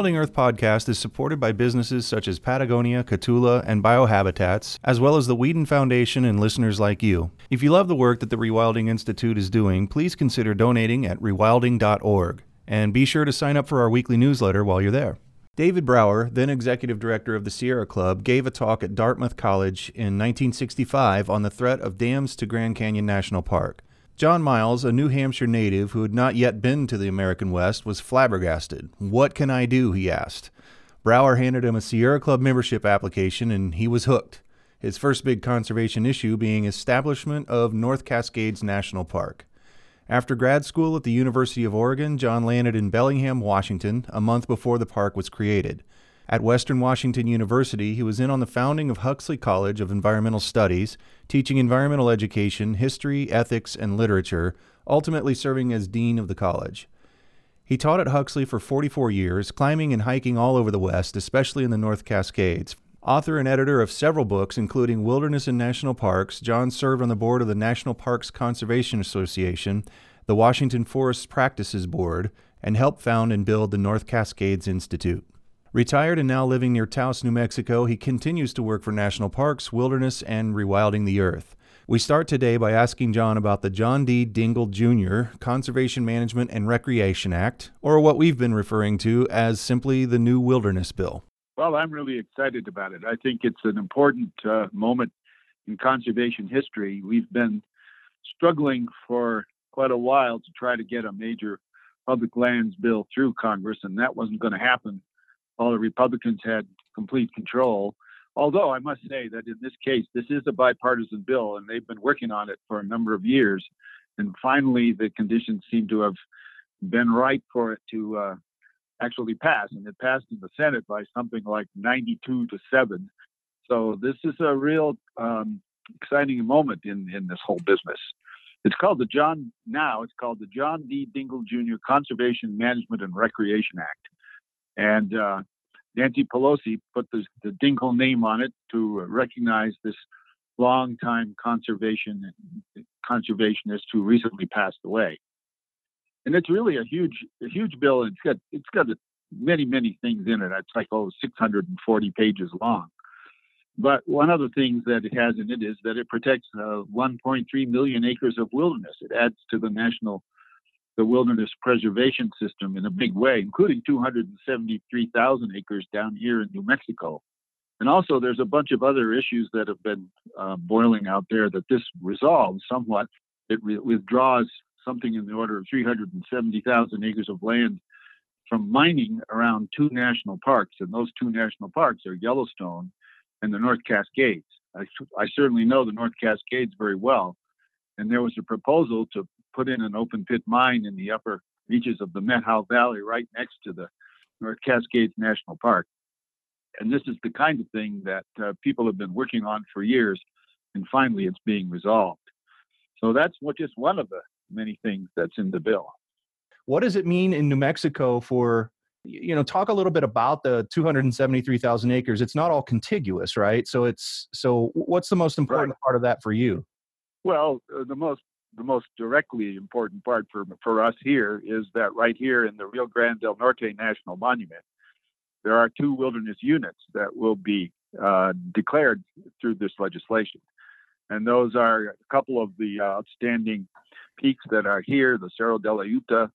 The Rewilding Earth podcast is supported by businesses such as Patagonia, Catula, and Biohabitats, as well as the Weeden Foundation and listeners like you. If you love the work that the Rewilding Institute is doing, please consider donating at rewilding.org. And be sure to sign up for our weekly newsletter while you're there. David Brower, then executive director of the Sierra Club, gave a talk at Dartmouth College in 1965 on the threat of dams to Grand Canyon National Park. John Miles, a New Hampshire native who had not yet been to the American West, was flabbergasted. What can I do? he asked. Brower handed him a Sierra Club membership application and he was hooked. His first big conservation issue being establishment of North Cascades National Park. After grad school at the University of Oregon, John landed in Bellingham, Washington, a month before the park was created. At Western Washington University, he was in on the founding of Huxley College of Environmental Studies, teaching environmental education, history, ethics, and literature, ultimately serving as dean of the college. He taught at Huxley for 44 years, climbing and hiking all over the West, especially in the North Cascades. Author and editor of several books, including Wilderness and National Parks, John served on the board of the National Parks Conservation Association, the Washington Forest Practices Board, and helped found and build the North Cascades Institute. Retired and now living near Taos, New Mexico, he continues to work for national parks, wilderness, and rewilding the earth. We start today by asking John about the John D. Dingell Jr. Conservation Management and Recreation Act, or what we've been referring to as simply the new Wilderness Bill. Well, I'm really excited about it. I think it's an important uh, moment in conservation history. We've been struggling for quite a while to try to get a major public lands bill through Congress, and that wasn't going to happen all the Republicans had complete control. Although I must say that in this case, this is a bipartisan bill, and they've been working on it for a number of years. And finally, the conditions seem to have been right for it to uh, actually pass. And it passed in the Senate by something like 92 to 7. So this is a real um, exciting moment in, in this whole business. It's called the John, now it's called the John D. Dingell Jr. Conservation Management and Recreation Act. And uh, Nancy Pelosi put the, the Dingell name on it to recognize this longtime conservation conservationist who recently passed away. And it's really a huge, a huge bill. It's got, it's got many, many things in it. It's like oh, 640 pages long. But one of the things that it has in it is that it protects uh, 1.3 million acres of wilderness. It adds to the national the wilderness preservation system in a big way, including 273,000 acres down here in New Mexico. And also, there's a bunch of other issues that have been uh, boiling out there that this resolves somewhat. It re- withdraws something in the order of 370,000 acres of land from mining around two national parks. And those two national parks are Yellowstone and the North Cascades. I, I certainly know the North Cascades very well. And there was a proposal to put in an open pit mine in the upper reaches of the Methow Valley right next to the North Cascades National Park. And this is the kind of thing that uh, people have been working on for years, and finally it's being resolved. So that's what, just one of the many things that's in the bill. What does it mean in New Mexico for, you know, talk a little bit about the 273,000 acres. It's not all contiguous, right? So it's, so what's the most important right. part of that for you? Well, uh, the most the most directly important part for, for us here is that right here in the Rio Grande del Norte National Monument, there are two wilderness units that will be uh, declared through this legislation. And those are a couple of the outstanding peaks that are here, the Cerro de la Yuta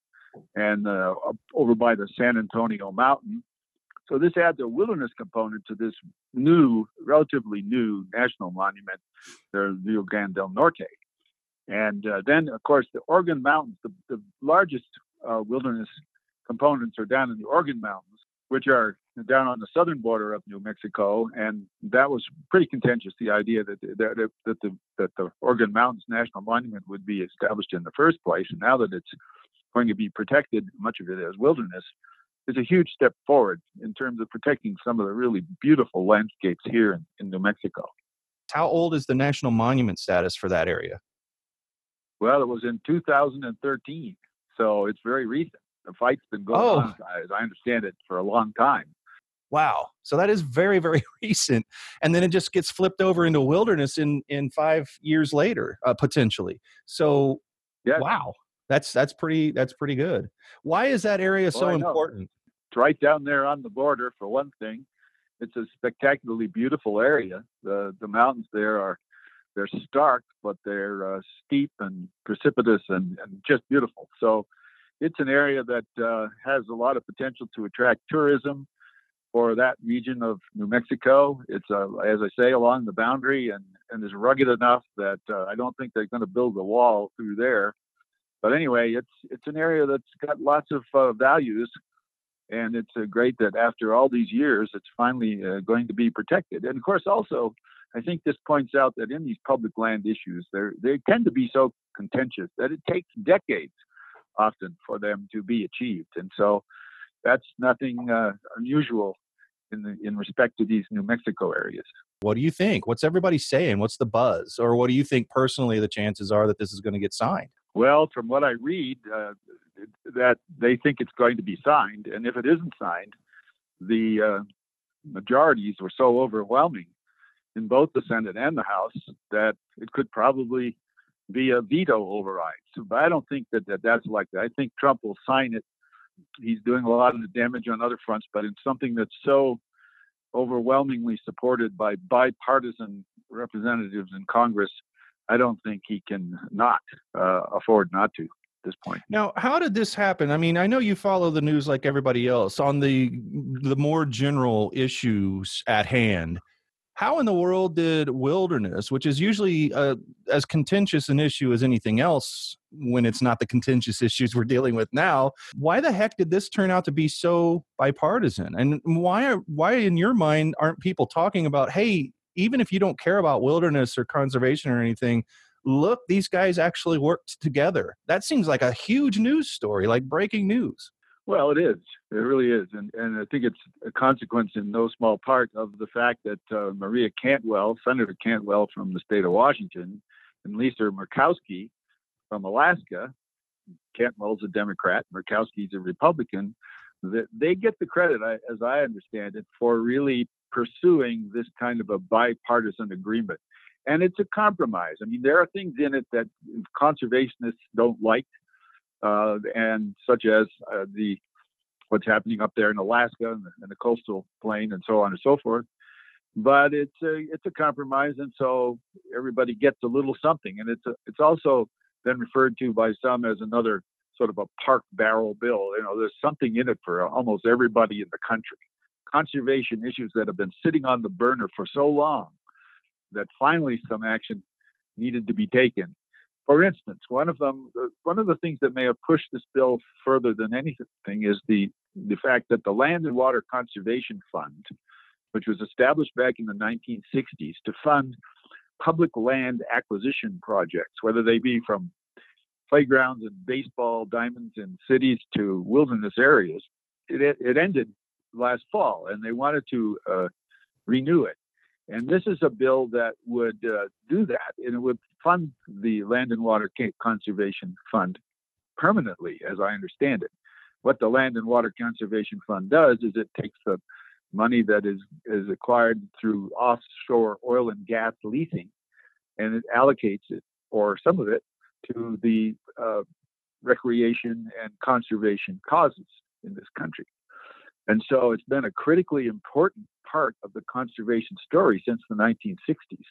and uh, over by the San Antonio Mountain. So this adds a wilderness component to this new, relatively new national monument, the Rio Grande del Norte. And uh, then, of course, the Organ Mountains, the, the largest uh, wilderness components are down in the Organ Mountains, which are down on the southern border of New Mexico. And that was pretty contentious, the idea that, that, that, the, that the Organ Mountains National Monument would be established in the first place. And now that it's going to be protected, much of it as wilderness, is a huge step forward in terms of protecting some of the really beautiful landscapes here in, in New Mexico. How old is the national monument status for that area? Well, it was in 2013. So it's very recent. The fight's been going Oh. on, as I understand it, for a long time. Wow. So that is very, very recent. And then it just gets flipped over into wilderness in in five years later, uh, potentially. So Yes. wow. That's that's pretty that's pretty good. Why is that area so Well, know. important? It's right down there on the border, for one thing. It's a spectacularly beautiful area. The the mountains there are they're stark, but they're uh, steep and precipitous and, and just beautiful. So it's an area that uh, has a lot of potential to attract tourism for that region of New Mexico. It's, uh, as I say, along the boundary and, and is rugged enough that uh, I don't think they're going to build a wall through there. But anyway, it's it's an area that's got lots of uh, values, and it's uh, great that after all these years, it's finally going to be protected. And of course, also, I think this points out that in these public land issues, they tend to be so contentious that it takes decades often for them to be achieved. And so that's nothing uh, unusual in the, in respect to these New Mexico areas. What do you think? What's everybody saying? What's the buzz? Or what do you think personally the chances are that this is going to get signed? Well, from what I read, uh, that they think it's going to be signed, and if it isn't signed, the uh, majorities were so overwhelming in both the Senate and the House that it could probably be a veto override. So, but I don't think that, that that's likely. I think Trump will sign it. He's doing a lot of the damage on other fronts, but in something that's so overwhelmingly supported by bipartisan representatives in Congress, I don't think he can not uh, afford not to at this point. Now, how did this happen? I mean, I know you follow the news like everybody else on the the more general issues at hand. How in the world did wilderness, which is usually uh, as contentious an issue as anything else when it's not the contentious issues we're dealing with now, why the heck did this turn out to be so bipartisan? And why are, why in your mind aren't people talking about, hey, even if you don't care about wilderness or conservation or anything, look, these guys actually worked together. That seems like a huge news story, like breaking news. Well, it is. It really is, and and I think it's a consequence in no small part of the fact that uh, Maria Cantwell, Senator Cantwell from the state of Washington, and Lisa Murkowski from Alaska. Cantwell's a Democrat, Murkowski's a Republican. That they get the credit, as I understand it, for really pursuing this kind of a bipartisan agreement. And it's a compromise. I mean, there are things in it that conservationists don't like uh, and such as uh, the what's happening up there in Alaska and the, and the coastal plain and so on and so forth. But it's a it's a compromise, and so everybody gets a little something, and it's a, it's also been referred to by some as another sort of a park barrel bill. You know, there's something in it for almost everybody in the country. Conservation issues that have been sitting on the burner for so long that finally some action needed to be taken. For instance, one of them, one of the things that may have pushed this bill further than anything is the the fact that the Land and Water Conservation Fund, which was established back in the 1960s to fund public land acquisition projects, whether they be from playgrounds and baseball diamonds in cities to wilderness areas, it, it ended last fall, and they wanted to uh, renew it. And this is a bill that would uh, do that, and it would fund the Land and Water Conservation Fund permanently, as I understand it. What the Land and Water Conservation Fund does is it takes the money that is, is acquired through offshore oil and gas leasing and it allocates it, or some of it, to the uh, recreation and conservation causes in this country. And so it's been a critically important part of the conservation story since the 1960s.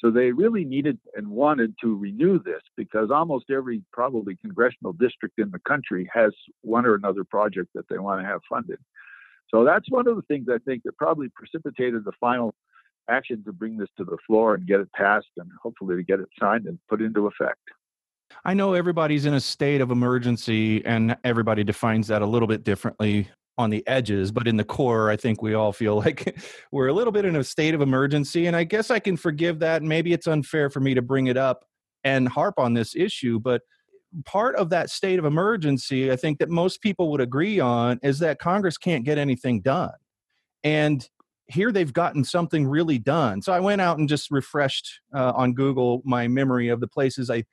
So they really needed and wanted to renew this because almost every probably congressional district in the country has one or another project that they want to have funded. So that's one of the things I think that probably precipitated the final action to bring this to the floor and get it passed and hopefully to get it signed and put into effect. I know everybody's in a state of emergency and everybody defines that a little bit differently on the edges, but in the core, I think we all feel like we're a little bit in a state of emergency. And I guess I can forgive that. Maybe it's unfair for me to bring it up and harp on this issue, but part of that state of emergency, I think that most people would agree on, is that Congress can't get anything done. And here they've gotten something really done. So I went out and just refreshed uh, on Google my memory of the places I,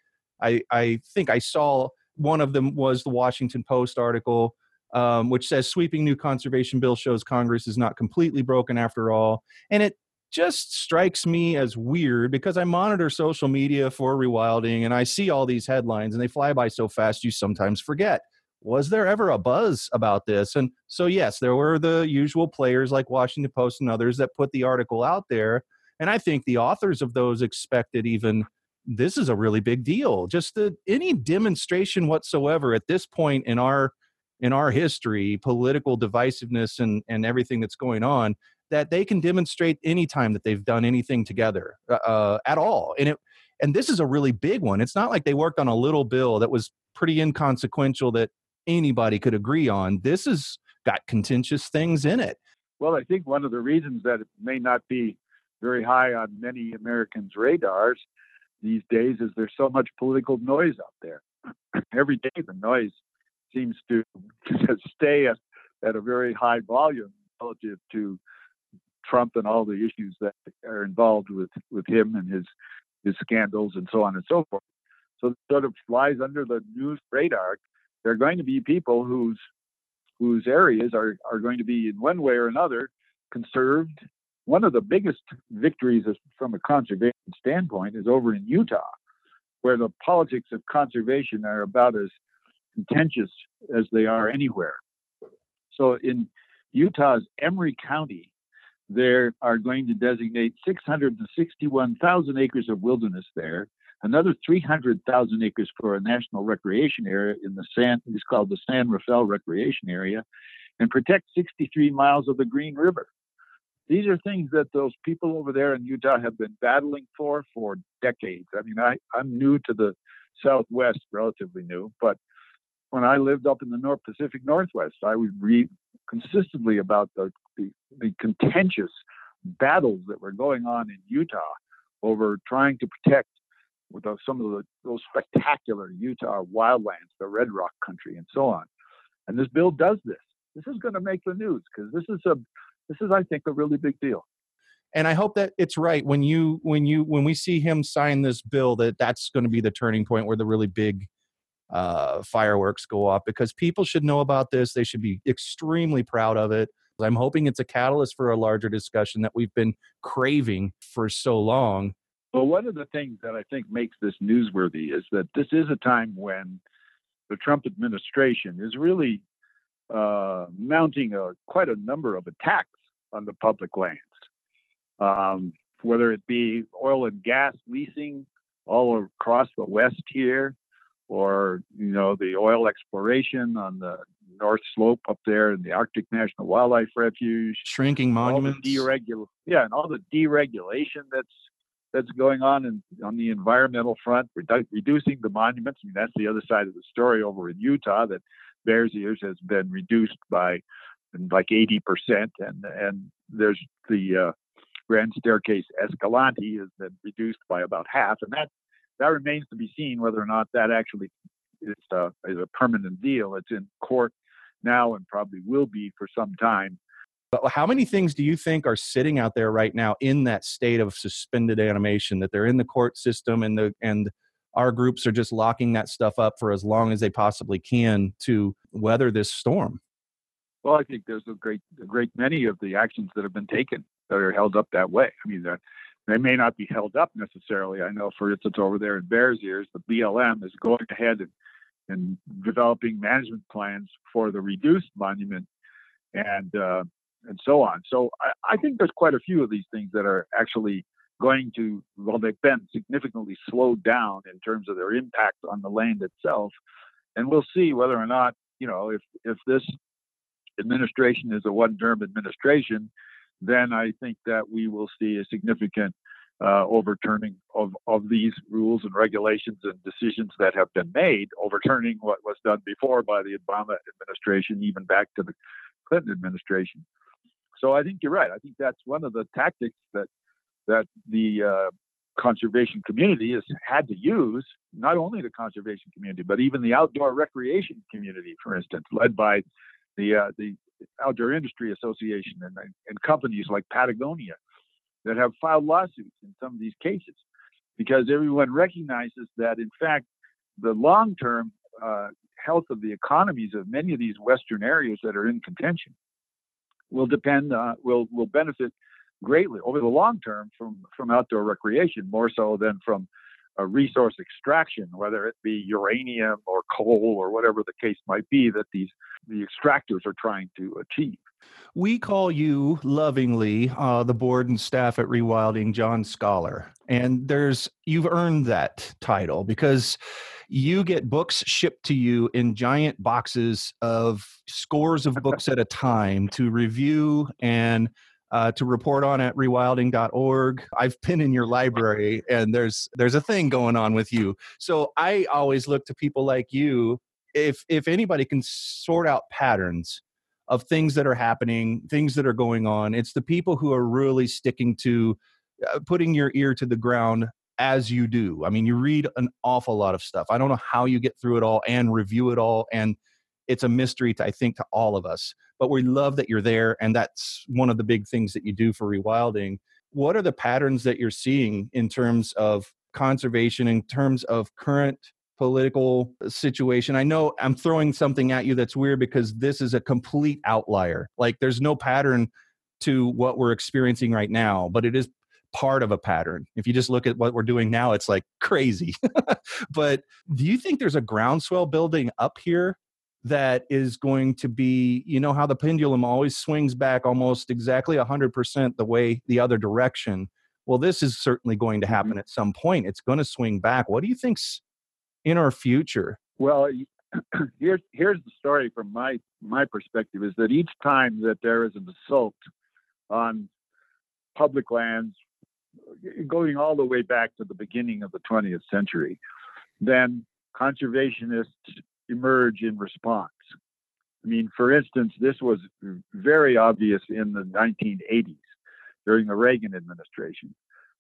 I, I think I saw one of them was the Washington Post article, um, which says sweeping new conservation bill shows Congress is not completely broken after all. And it just strikes me as weird because I monitor social media for rewilding and I see all these headlines and they fly by so fast you sometimes forget. Was there ever a buzz about this? And so, yes, there were the usual players like Washington Post and others that put the article out there. And I think the authors of those expected even this is a really big deal. Just the, any demonstration whatsoever at this point in our in our history, political divisiveness and and everything that's going on, that they can demonstrate anytime that they've done anything together uh, uh, at all. And it and this is a really big one. It's not like they worked on a little bill that was pretty inconsequential that anybody could agree on. This has got contentious things in it. Well, I think one of the reasons that it may not be very high on many Americans' radars these days is there's so much political noise out there. Every day the noise seems to, stay at, at a very high volume relative to Trump and all the issues that are involved with, with him and his his scandals and so on and so forth. So it sort of flies under the news radar. There are going to be people whose whose areas are, are going to be in one way or another conserved one of the biggest victories from a conservation standpoint is over in Utah, where the politics of conservation are about as contentious as they are anywhere. So in Utah's Emery County, there are going to designate 661,000 acres of wilderness there, another 300,000 acres for a national recreation area in the San, it's called the San Rafael Recreation Area, and protect 63 miles of the Green River. These are things that those people over there in Utah have been battling for for decades. I mean, I, I'm new to the Southwest, relatively new, but when I lived up in the North Pacific Northwest, I would read consistently about the, the, the contentious battles that were going on in Utah over trying to protect with those, some of the, those spectacular Utah wildlands, the Red Rock country, and so on. And this bill does this. This is going to make the news because this is a this is, I think, a really big deal. And I hope that it's right when you when you when we see him sign this bill that that's going to be the turning point where the really big uh, fireworks go off because people should know about this. They should be extremely proud of it. I'm hoping it's a catalyst for a larger discussion that we've been craving for so long. Well, one of the things that I think makes this newsworthy is that this is a time when the Trump administration is really uh, mounting a, quite a number of attacks on the public lands, um, whether it be oil and gas leasing all across the West here, or you know the oil exploration on the North Slope up there in the Arctic National Wildlife Refuge, shrinking monuments, deregul- yeah, and all the deregulation that's that's going on in, on the environmental front, redu- reducing the monuments. I mean, that's the other side of the story over in Utah that Bears Ears has been reduced by like 80%, and and there's the uh, Grand Staircase Escalante has been reduced by about half, and that that remains to be seen whether or not that actually is a, is a permanent deal. It's in court now and probably will be for some time. But how many things do you think are sitting out there right now in that state of suspended animation that they're in the court system and the and our groups are just locking that stuff up for as long as they possibly can to weather this storm. Well, I think there's a great, a great many of the actions that have been taken that are held up that way. I mean, they may not be held up necessarily. I know, for instance, over there in Bears Ears, the BLM is going ahead and, and developing management plans for the reduced monument and uh, and so on. So I, I think there's quite a few of these things that are actually going to, well, they've been significantly slowed down in terms of their impact on the land itself. And we'll see whether or not, you know, if, if this administration is a one term administration, then I think that we will see a significant uh, overturning of, of these rules and regulations and decisions that have been made, overturning what was done before by the Obama administration, even back to the Clinton administration. So I think you're right. I think that's one of the tactics that that the uh, conservation community has had to use, not only the conservation community, but even the outdoor recreation community, for instance, led by the uh, the Outdoor Industry Association and, and companies like Patagonia that have filed lawsuits in some of these cases, because everyone recognizes that, in fact, the long term uh, health of the economies of many of these Western areas that are in contention will depend, uh, will will benefit greatly over the long term from from outdoor recreation, more so than from resource extraction, whether it be uranium or coal or whatever the case might be that these the extractors are trying to achieve. We call you lovingly, uh, the board and staff at Rewilding, John Scholar, and there's you've earned that title because you get books shipped to you in giant boxes of scores of books at a time to review and uh, to report on at rewilding.org. I've been in your library and there's there's a thing going on with you. So I always look to people like you if if anybody can sort out patterns of things that are happening, things that are going on, it's the people who are really sticking to uh, putting your ear to the ground as you do. I mean, you read an awful lot of stuff. I don't know how you get through it all and review it all and it's a mystery to, I think to all of us. But we love that you're there, and that's one of the big things that you do for rewilding. What are the patterns that you're seeing in terms of conservation, in terms of current political situation? I know I'm throwing something at you that's weird because this is a complete outlier. Like there's no pattern to what we're experiencing right now, but it is part of a pattern. If you just look at what we're doing now, it's like crazy. but do you think there's a groundswell building up here that is going to be you know how the pendulum always swings back almost exactly 100% the way the other direction well this is certainly going to happen mm-hmm. at some point it's going to swing back what do you think's in our future well here's here's the story from my my perspective is that each time that there is an assault on public lands going all the way back to the beginning of the 20th century then conservationists emerge in response. I mean, for instance, this was very obvious in the 1980s during the Reagan administration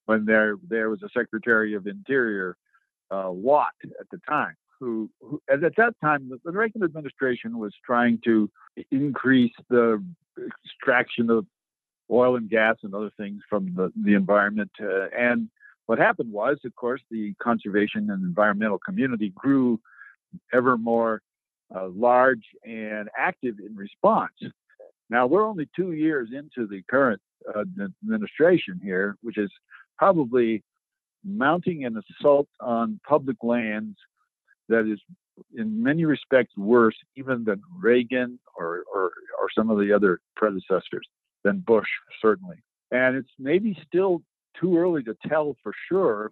when there there was a Secretary of Interior, uh, Watt, at the time, who, who at that time the, the Reagan administration was trying to increase the extraction of oil and gas and other things from the, the environment. Uh, and what happened was, of course, the conservation and environmental community grew ever more uh, large and active in response. Now, we're only two years into the current uh, administration here, which is probably mounting an assault on public lands that is, in many respects, worse even than Reagan or, or, or some of the other predecessors, than Bush, certainly. And it's maybe still too early to tell for sure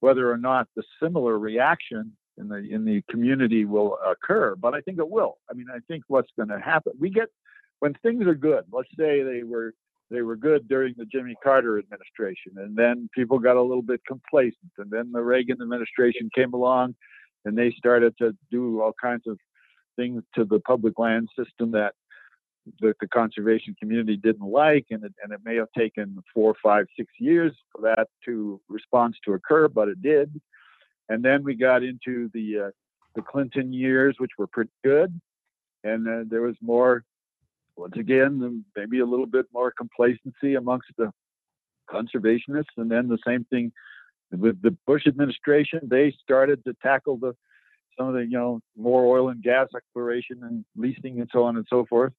whether or not the similar reaction in the in the community will occur, but I think it will. I mean, I think what's going to happen, we get when things are good. Let's say they were they were good during the Jimmy Carter administration, and then people got a little bit complacent, and then the Reagan administration came along, and they started to do all kinds of things to the public land system that the, the conservation community didn't like, and it, and it may have taken four, five, six years for that to response to occur, but it did. And then we got into the uh, the Clinton years, which were pretty good, and uh, there was more. Once again, maybe a little bit more complacency amongst the conservationists, and then the same thing with the Bush administration. They started to tackle the some of the you know more oil and gas exploration and leasing and so on and so forth.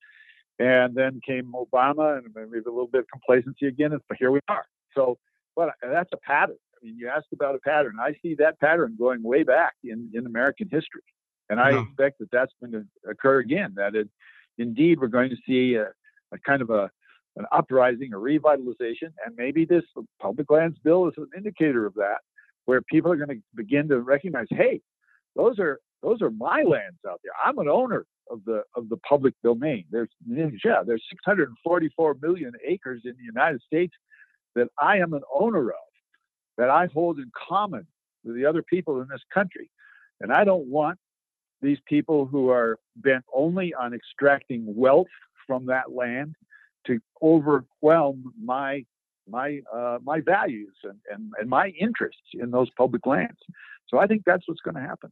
And then came Obama, and maybe a little bit of complacency again. And here we are. So, but that's a pattern. I mean, you asked about a pattern. I see that pattern going way back in, in American history. And I expect that that's going to occur again, that it, indeed we're going to see a, a kind of a, an uprising, a revitalization, and maybe this public lands bill is an indicator of that, where people are going to begin to recognize, hey, those are those are my lands out there. I'm an owner of the of the public domain. There's yeah, there's 644 million acres in the United States that I am an owner of that I hold in common with the other people in this country. And I don't want these people who are bent only on extracting wealth from that land to overwhelm my my uh, my values and, and, and my interests in those public lands. So I think that's what's going to happen.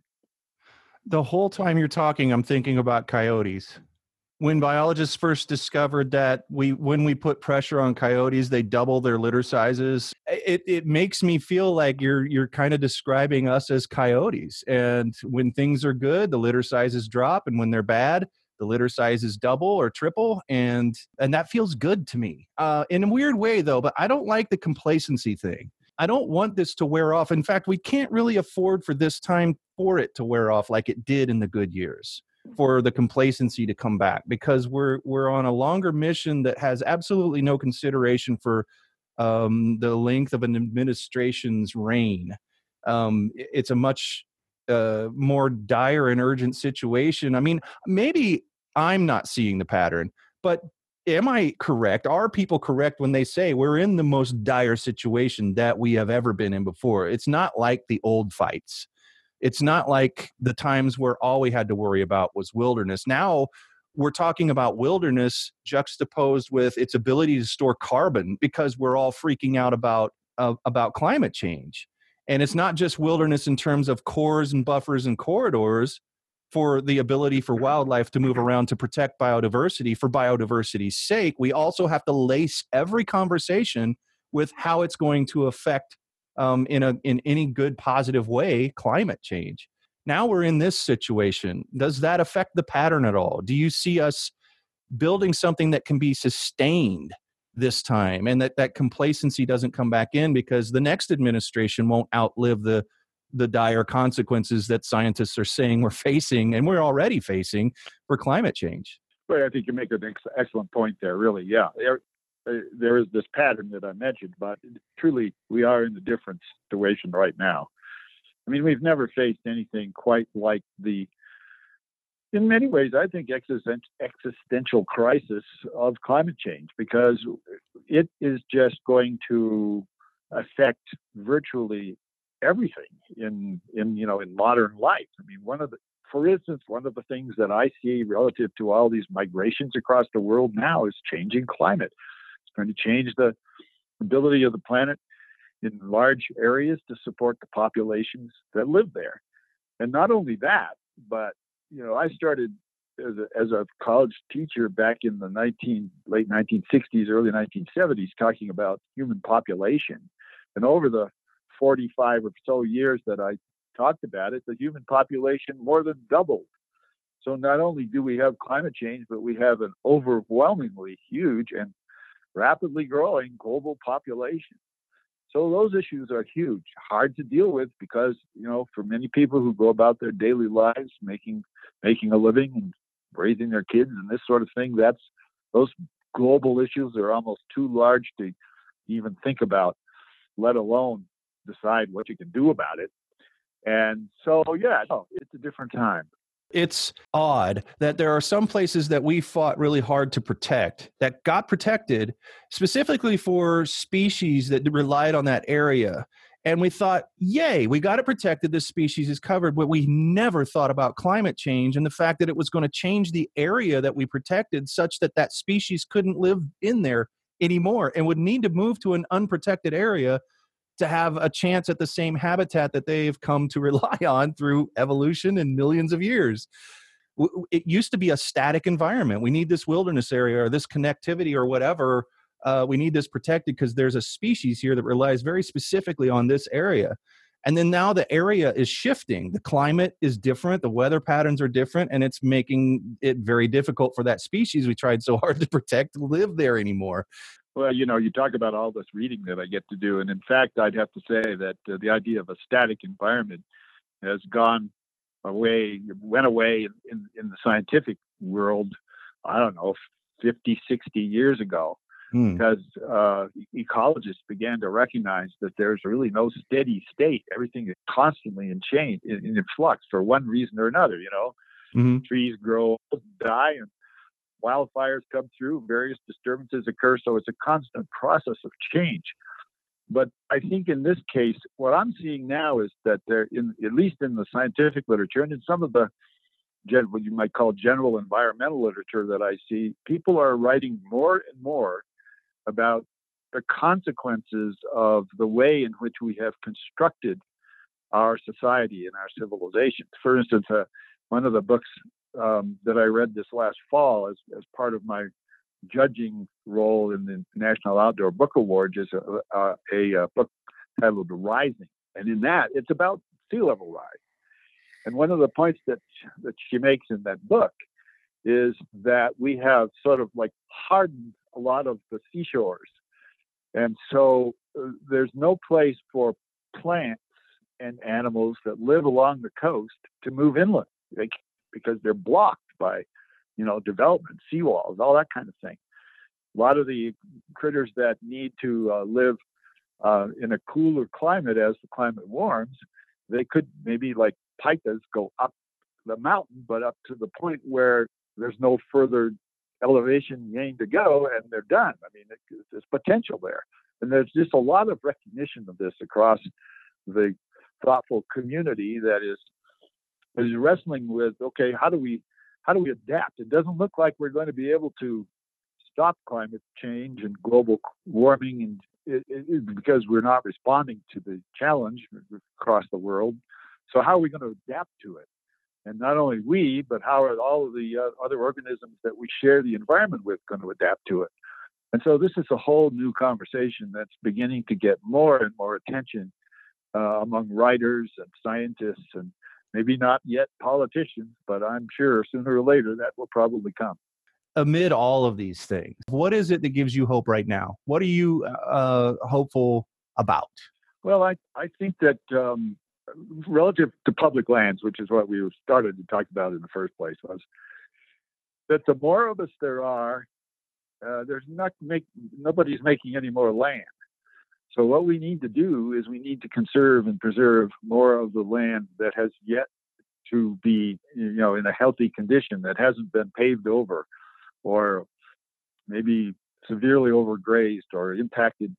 The whole time you're talking, I'm thinking about coyotes when biologists first discovered that we when we put pressure on coyotes they double their litter sizes it, it makes me feel like you're you're kind of describing us as coyotes. And when things are good the litter sizes drop and when they're bad the litter sizes double or triple and and that feels good to me. Uh, in a weird way though but i don't like the complacency thing. I don't want this to wear off. In fact we can't really afford for this time for it to wear off like it did in the good years for the complacency to come back because we're we're on a longer mission that has absolutely no consideration for um, the length of an administration's reign. Um, it's a much uh, more dire and urgent situation. I mean, maybe I'm not seeing the pattern, but am I correct? Are people correct when they say we're in the most dire situation that we have ever been in before? It's not like the old fights it's not like the times where all we had to worry about was wilderness. Now we're talking about wilderness juxtaposed with its ability to store carbon because we're all freaking out about uh, about climate change. And it's not just wilderness in terms of cores and buffers and corridors for the ability for wildlife to move around to protect biodiversity for biodiversity's sake. We also have to lace every conversation with how it's going to affect um, in a in any good positive way climate change. Now we're in this situation. Does that affect the pattern at all? Do you see us building something that can be sustained this time and that that complacency doesn't come back in because the next administration won't outlive the the dire consequences that scientists are saying we're facing and we're already facing for climate change. Well, I think you make an ex- excellent point there. Really, yeah. Uh, there is this pattern that I mentioned, but truly we are in a different situation right now. I mean, we've never faced anything quite like the, in many ways, I think existential crisis of climate change because it is just going to affect virtually everything in in you know in modern life. I mean, one of the for instance, one of the things that I see relative to all these migrations across the world now is changing climate going to change the ability of the planet in large areas to support the populations that live there. And not only that, but you know, I started as a, as a college teacher back in the 19 late 1960s, early 1970s, talking about human population. And over the 45 or so years that I talked about it, the human population more than doubled. So not only do we have climate change, but we have an overwhelmingly huge and rapidly growing global population. So those issues are huge, hard to deal with because, you know, for many people who go about their daily lives making making a living and raising their kids and this sort of thing, that's those global issues are almost too large to even think about, let alone decide what you can do about it. And so, yeah, no, it's a different time it's odd that there are some places that we fought really hard to protect that got protected specifically for species that relied on that area. And we thought, yay, we got it protected. This species is covered. But we never thought about climate change and the fact that it was going to change the area that we protected such that that species couldn't live in there anymore and would need to move to an unprotected area to have a chance at the same habitat that they've come to rely on through evolution and millions of years. It used to be a static environment. We need this wilderness area or this connectivity or whatever. Uh, we need this protected because there's a species here that relies very specifically on this area. And then now the area is shifting. The climate is different, the weather patterns are different, and it's making it very difficult for that species we tried so hard to protect to live there anymore. Well, you know, you talk about all this reading that I get to do, and in fact, I'd have to say that uh, the idea of a static environment has gone away, went away in, in, the scientific world. I don't know, 50, 60 years ago, hmm. because uh, ecologists began to recognize that there's really no steady state. Everything is constantly in change, in, in flux for one reason or another. You know, mm-hmm. trees grow, die, and wildfires come through, various disturbances occur. So it's a constant process of change. But I think in this case, what I'm seeing now is that there, in at least in the scientific literature and in some of the what you might call general environmental literature that I see, people are writing more and more about the consequences of the way in which we have constructed our society and our civilization. For instance, uh, one of the books um, that I read this last fall as, as part of my judging role in the National Outdoor Book Awards is a, a, a book titled Rising. And in that, it's about sea level rise. And one of the points that, that she makes in that book is that we have sort of like hardened a lot of the seashores. And so uh, there's no place for plants and animals that live along the coast to move inland they, because they're blocked by, you know, development, seawalls, all that kind of thing. A lot of the critters that need to uh, live uh, in a cooler climate as the climate warms, they could maybe like pikas go up the mountain, but up to the point where there's no further elevation gain to go, and they're done. I mean, it, there's potential there, and there's just a lot of recognition of this across the thoughtful community that is is wrestling with okay, how do we how do we adapt? It doesn't look like we're going to be able to stop climate change and global warming and it, it, because we're not responding to the challenge across the world. So how are we going to adapt to it? And not only we, but how are all of the uh, other organisms that we share the environment with going to adapt to it? And so this is a whole new conversation that's beginning to get more and more attention uh, among writers and scientists and maybe not yet politicians, but I'm sure sooner or later that will probably come. Amid all of these things, what is it that gives you hope right now? What are you uh, hopeful about? Well, I, I think that um, relative to public lands, which is what we started to talk about in the first place, was that the more of us there are, uh, there's not make nobody's making any more land. So what we need to do is we need to conserve and preserve more of the land that has yet to be, you know, in a healthy condition that hasn't been paved over, or maybe severely overgrazed or impacted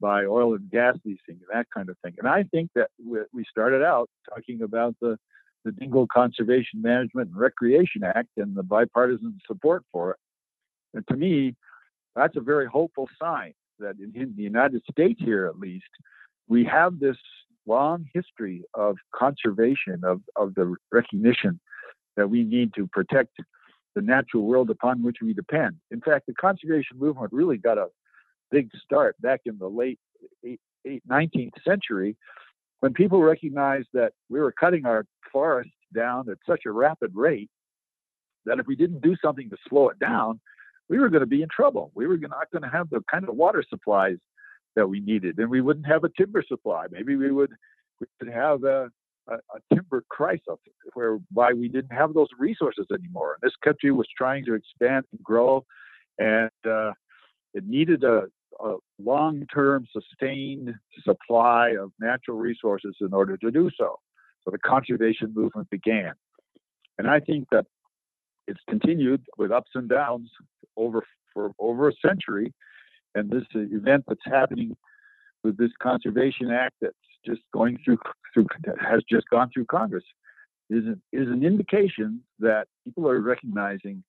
by oil and gas leasing and that kind of thing. And I think that we started out talking about the the Dingell Conservation Management and Recreation Act and the bipartisan support for it. And to me, that's a very hopeful sign that in, in the United States here at least, we have this long history of conservation of, of the recognition that we need to protect the natural world upon which we depend. In fact, the conservation movement really got a big start back in the late 19th century when people recognized that we were cutting our forests down at such a rapid rate that if we didn't do something to slow it down, we were going to be in trouble. We were not going to have the kind of water supplies that we needed, and we wouldn't have a timber supply. Maybe we would we would have a, a, a timber crisis whereby we didn't have those resources anymore. And this country was trying to expand and grow, and uh, it needed a, a long-term, sustained supply of natural resources in order to do so. So the conservation movement began, and I think that it's continued with ups and downs over for over a century. And this event that's happening with this Conservation Act that's just going through through has just gone through Congress is an, is an indication that people are recognizing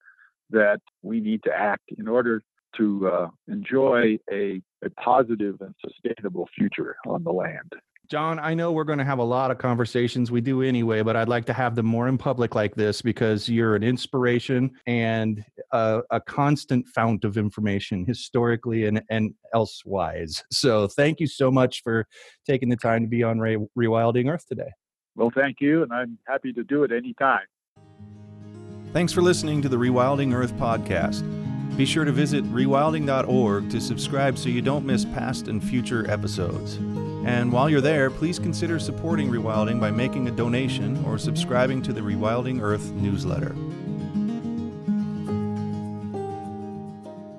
that we need to act in order to uh, enjoy a, a positive and sustainable future on the land. John, I know we're going to have a lot of conversations. We do anyway, but I'd like to have them more in public like this because you're an inspiration and a, a constant fount of information historically and, and elsewise. So thank you so much for taking the time to be on Re- Rewilding Earth today. Well, thank you, and I'm happy to do it anytime. Thanks for listening to the Rewilding Earth podcast. Be sure to visit rewilding.org to subscribe so you don't miss past and future episodes. And while you're there, please consider supporting Rewilding by making a donation or subscribing to the Rewilding Earth newsletter.